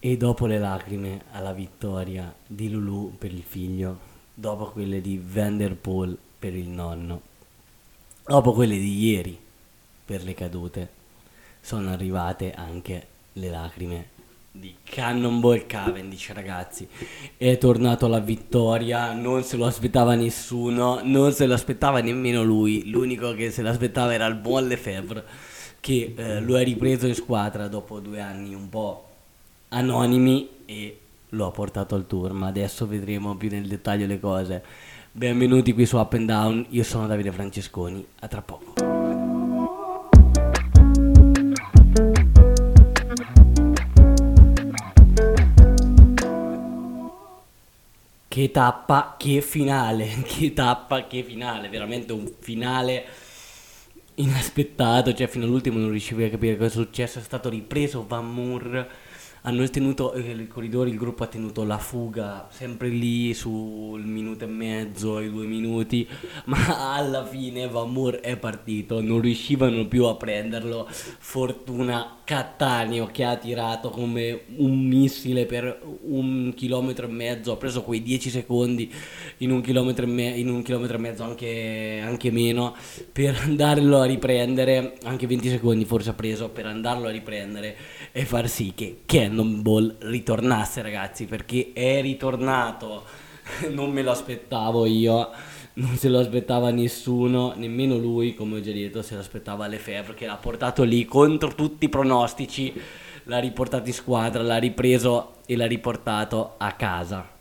E dopo le lacrime alla vittoria di Lulu per il figlio, dopo quelle di Vanderpool per il nonno, dopo quelle di ieri per le cadute, sono arrivate anche le lacrime di Cannonball Cavendish, ragazzi. È tornato alla vittoria, non se lo aspettava nessuno, non se lo aspettava nemmeno lui. L'unico che se l'aspettava era il buon Lefebvre, che eh, lo ha ripreso in squadra dopo due anni un po' anonimi e lo ha portato al tour, ma adesso vedremo più nel dettaglio le cose. Benvenuti qui su Up and Down, io sono Davide Francesconi, a tra poco. Che tappa, che finale, che tappa, che finale, veramente un finale inaspettato, cioè fino all'ultimo non riuscivo a capire cosa è successo, è stato ripreso Van Moore hanno tenuto eh, i corridori, il gruppo ha tenuto la fuga sempre lì sul minuto e mezzo, i due minuti, ma alla fine Van Moore è partito, non riuscivano più a prenderlo, fortuna Cattaneo che ha tirato come un missile per un chilometro e mezzo, ha preso quei 10 secondi in un chilometro e, me- un chilometro e mezzo, anche, anche meno, per andarlo a riprendere, anche 20 secondi forse ha preso per andarlo a riprendere e far sì che Cannonball ritornasse ragazzi, perché è ritornato, non me lo aspettavo io non se lo aspettava nessuno, nemmeno lui, come ho già detto, se lo aspettava Lefebvre che l'ha portato lì contro tutti i pronostici, l'ha riportato in squadra, l'ha ripreso e l'ha riportato a casa.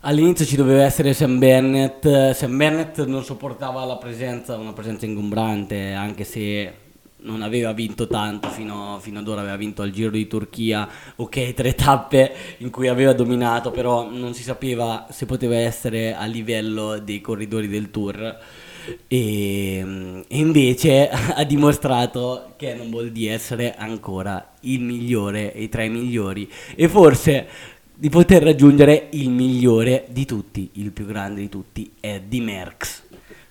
All'inizio ci doveva essere Sam Bennett, Sam Bennett non sopportava la presenza, una presenza ingombrante, anche se non aveva vinto tanto fino, fino, ad ora, aveva vinto al Giro di Turchia, ok, tre tappe in cui aveva dominato, però non si sapeva se poteva essere a livello dei corridori del Tour. E, invece ha dimostrato che non vuol dire essere ancora il migliore e tra i migliori e forse di poter raggiungere il migliore di tutti, il più grande di tutti, Eddie Merckx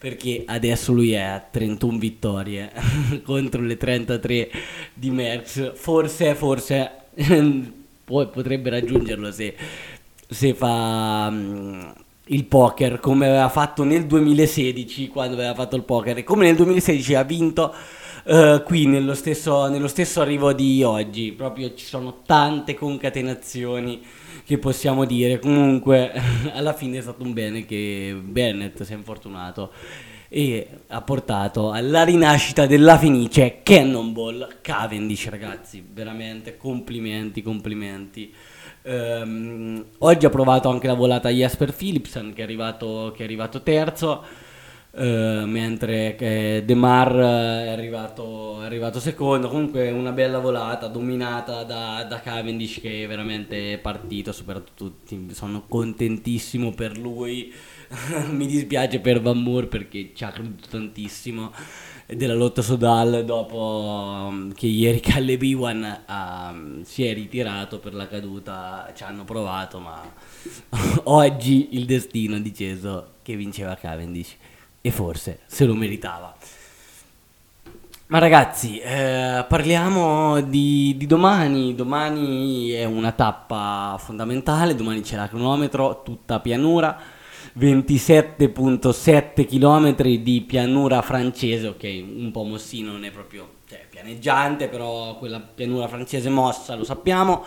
perché adesso lui è a 31 vittorie contro le 33 di Merckx. Forse, forse potrebbe raggiungerlo se, se fa um, il poker come aveva fatto nel 2016 quando aveva fatto il poker e come nel 2016 ha vinto uh, qui nello stesso, nello stesso arrivo di oggi. Proprio ci sono tante concatenazioni che possiamo dire. Comunque, alla fine è stato un bene che Bennett si è infortunato e ha portato alla rinascita della Fenice Cannonball Cavendish, ragazzi. Veramente complimenti, complimenti. Um, oggi ha provato anche la volata Jasper Philipsen che è arrivato, che è arrivato terzo. Uh, mentre De Mar è arrivato, è arrivato, secondo. Comunque una bella volata dominata da, da Cavendish che è veramente partito, soprattutto sono contentissimo per lui. Mi dispiace per Van Moore perché ci ha creduto tantissimo della lotta Sodal dopo um, che ieri Calle Biwan um, si è ritirato per la caduta ci hanno provato ma oggi il destino ha deciso che vinceva Cavendish e forse se lo meritava. Ma ragazzi, eh, parliamo di, di, domani. Domani è una tappa fondamentale. Domani c'è la cronometro, tutta pianura. 27.7 km di pianura francese. Ok, un po' mossino, non è proprio cioè, pianeggiante, però quella pianura francese mossa lo sappiamo.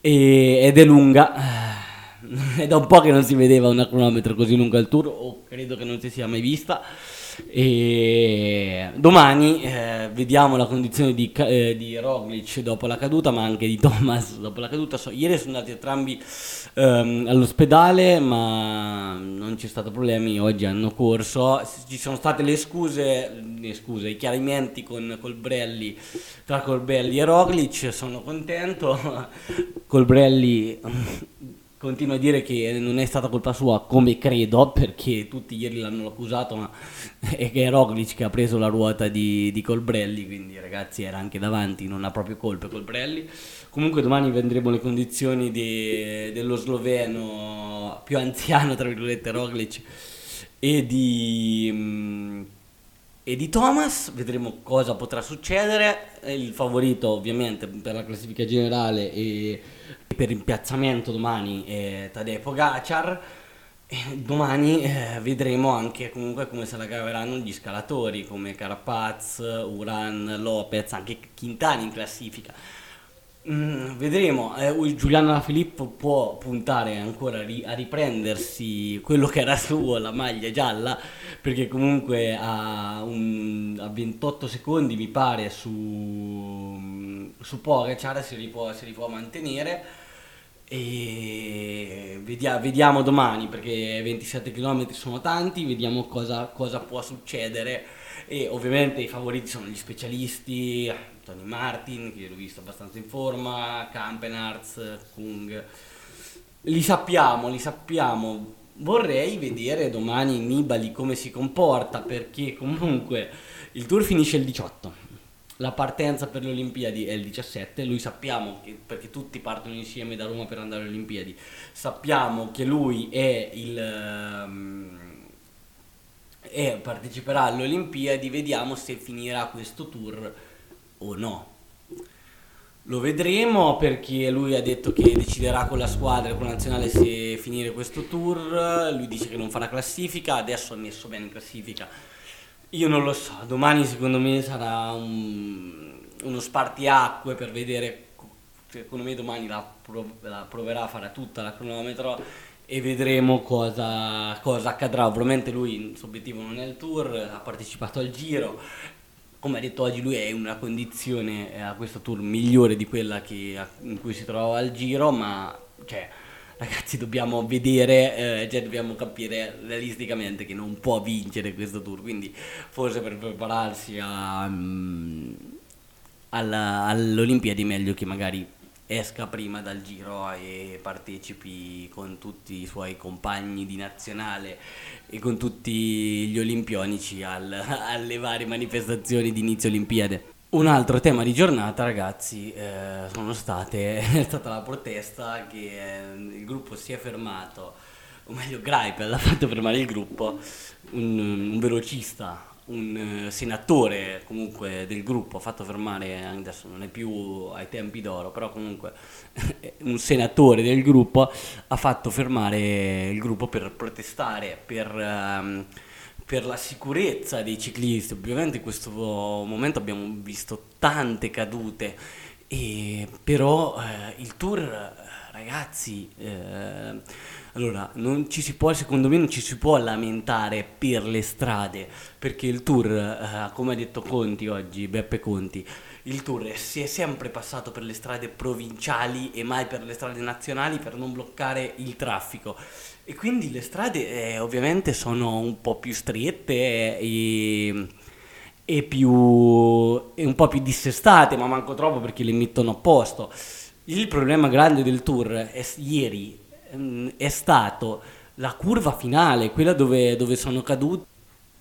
E, ed è lunga è da un po' che non si vedeva una cronometro così lunga al tour, o credo che non si sia mai vista. E domani eh, vediamo la condizione di, eh, di, Roglic dopo la caduta, ma anche di Thomas dopo la caduta. So, ieri sono andati entrambi ehm, all'ospedale, ma non c'è stato problemi. Oggi hanno corso. Ci sono state le scuse, le scuse i chiarimenti con Colbrelli tra Colbrelli e Roglic. Sono contento. Colbrelli continua a dire che non è stata colpa sua, come credo, perché tutti ieri l'hanno accusato, ma è che è Roglic che ha preso la ruota di, di Colbrelli, quindi ragazzi era anche davanti, non ha proprio colpe Colbrelli. Comunque domani vedremo le condizioni di, dello sloveno più anziano, tra virgolette, Roglic, e di... Mm, e di Thomas, vedremo cosa potrà succedere. Il favorito ovviamente per la classifica generale e per rimpiazzamento domani è Tadej Pogacar. E domani eh, vedremo anche comunque come se la caveranno gli scalatori come Carapaz, Uran, Lopez, anche Quintani in classifica. Mm, vedremo, eh, Giuliano Filippo può puntare ancora ri- a riprendersi quello che era suo, la maglia gialla, perché comunque a, un, a 28 secondi mi pare su, su Pogacar si si può mantenere e vediamo, vediamo, domani perché 27 km sono tanti, vediamo cosa, cosa può succedere e ovviamente i favoriti sono gli specialisti, Tony Martin, che l'ho visto abbastanza in forma, Campenarts, Kung. Li sappiamo, li sappiamo. Vorrei vedere domani Nibali come si comporta, perché comunque il tour finisce il 18. La partenza per le Olimpiadi è il 17, lui sappiamo che, perché tutti partono insieme da Roma per andare alle Olimpiadi, sappiamo che lui è il... Um, e parteciperà alle Olimpiadi, vediamo se finirà questo tour o no. Lo vedremo perché lui ha detto che deciderà con la squadra, con la nazionale se finire questo tour, lui dice che non farà classifica, adesso ha messo bene in classifica. Io non lo so, domani secondo me sarà un, uno spartiacque per vedere, secondo me domani la, prov- la proverà, farà tutta la cronometro e vedremo cosa, cosa accadrà. Ovviamente lui il suo obiettivo non è il tour, ha partecipato al giro come ha detto oggi lui è in una condizione eh, a questo tour migliore di quella che, in cui si trovava al giro, ma cioè, ragazzi dobbiamo vedere, eh, cioè dobbiamo capire realisticamente che non può vincere questo tour, quindi forse per prepararsi a, um, alla, all'Olimpiadi meglio che magari esca prima dal giro e partecipi con tutti i suoi compagni di nazionale e con tutti gli olimpionici al, alle varie manifestazioni di inizio Olimpiade. Un altro tema di giornata, ragazzi, eh, sono state, è stata la protesta che eh, il gruppo si è fermato, o meglio Greipel ha fatto fermare il gruppo, un, un velocista un eh, senatore comunque del gruppo ha fatto fermare, adesso non è più ai tempi d'oro, però comunque un senatore del gruppo ha fatto fermare il gruppo per protestare, per, um, per la sicurezza dei ciclisti. Ovviamente in questo momento abbiamo visto tante cadute, e, però eh, il tour, ragazzi... Eh, allora, non ci si può, secondo me non ci si può lamentare per le strade, perché il tour, eh, come ha detto Conti oggi, Beppe Conti, il tour si è sempre passato per le strade provinciali e mai per le strade nazionali per non bloccare il traffico. E quindi le strade eh, ovviamente sono un po' più strette e, e, più, e un po' più dissestate, ma manco troppo perché le mettono a posto. Il problema grande del tour è ieri Ehm, è stato la curva finale, quella dove, dove sono caduti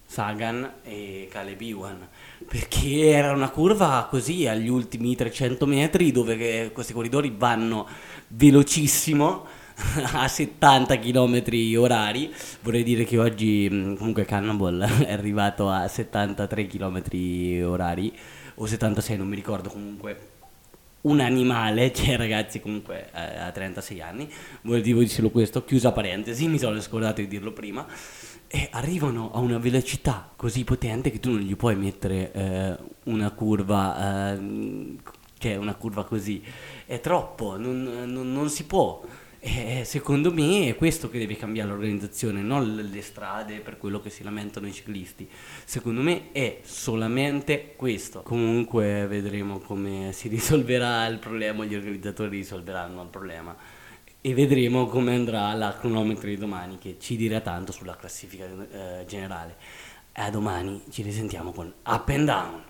Sagan e Caleb Ewan, perché era una curva così agli ultimi 300 metri dove questi corridori vanno velocissimo a 70 km orari. Vorrei dire che oggi mm, comunque Cannonball è arrivato a 73 km orari o 76, non mi ricordo comunque un animale, cioè ragazzi comunque eh, a 36 anni, volevo dire solo questo, chiusa parentesi, mi sono scordato di dirlo prima, e arrivano a una velocità così potente che tu non gli puoi mettere eh, una curva, eh, cioè una curva così, è troppo, non, non, non si può. E secondo me è questo che deve cambiare l'organizzazione, non le strade per quello che si lamentano i ciclisti. Secondo me è solamente questo. Comunque vedremo come si risolverà il problema, gli organizzatori risolveranno il problema e vedremo come andrà la cronometro di domani che ci dirà tanto sulla classifica eh, generale. A domani ci risentiamo con Up and Down.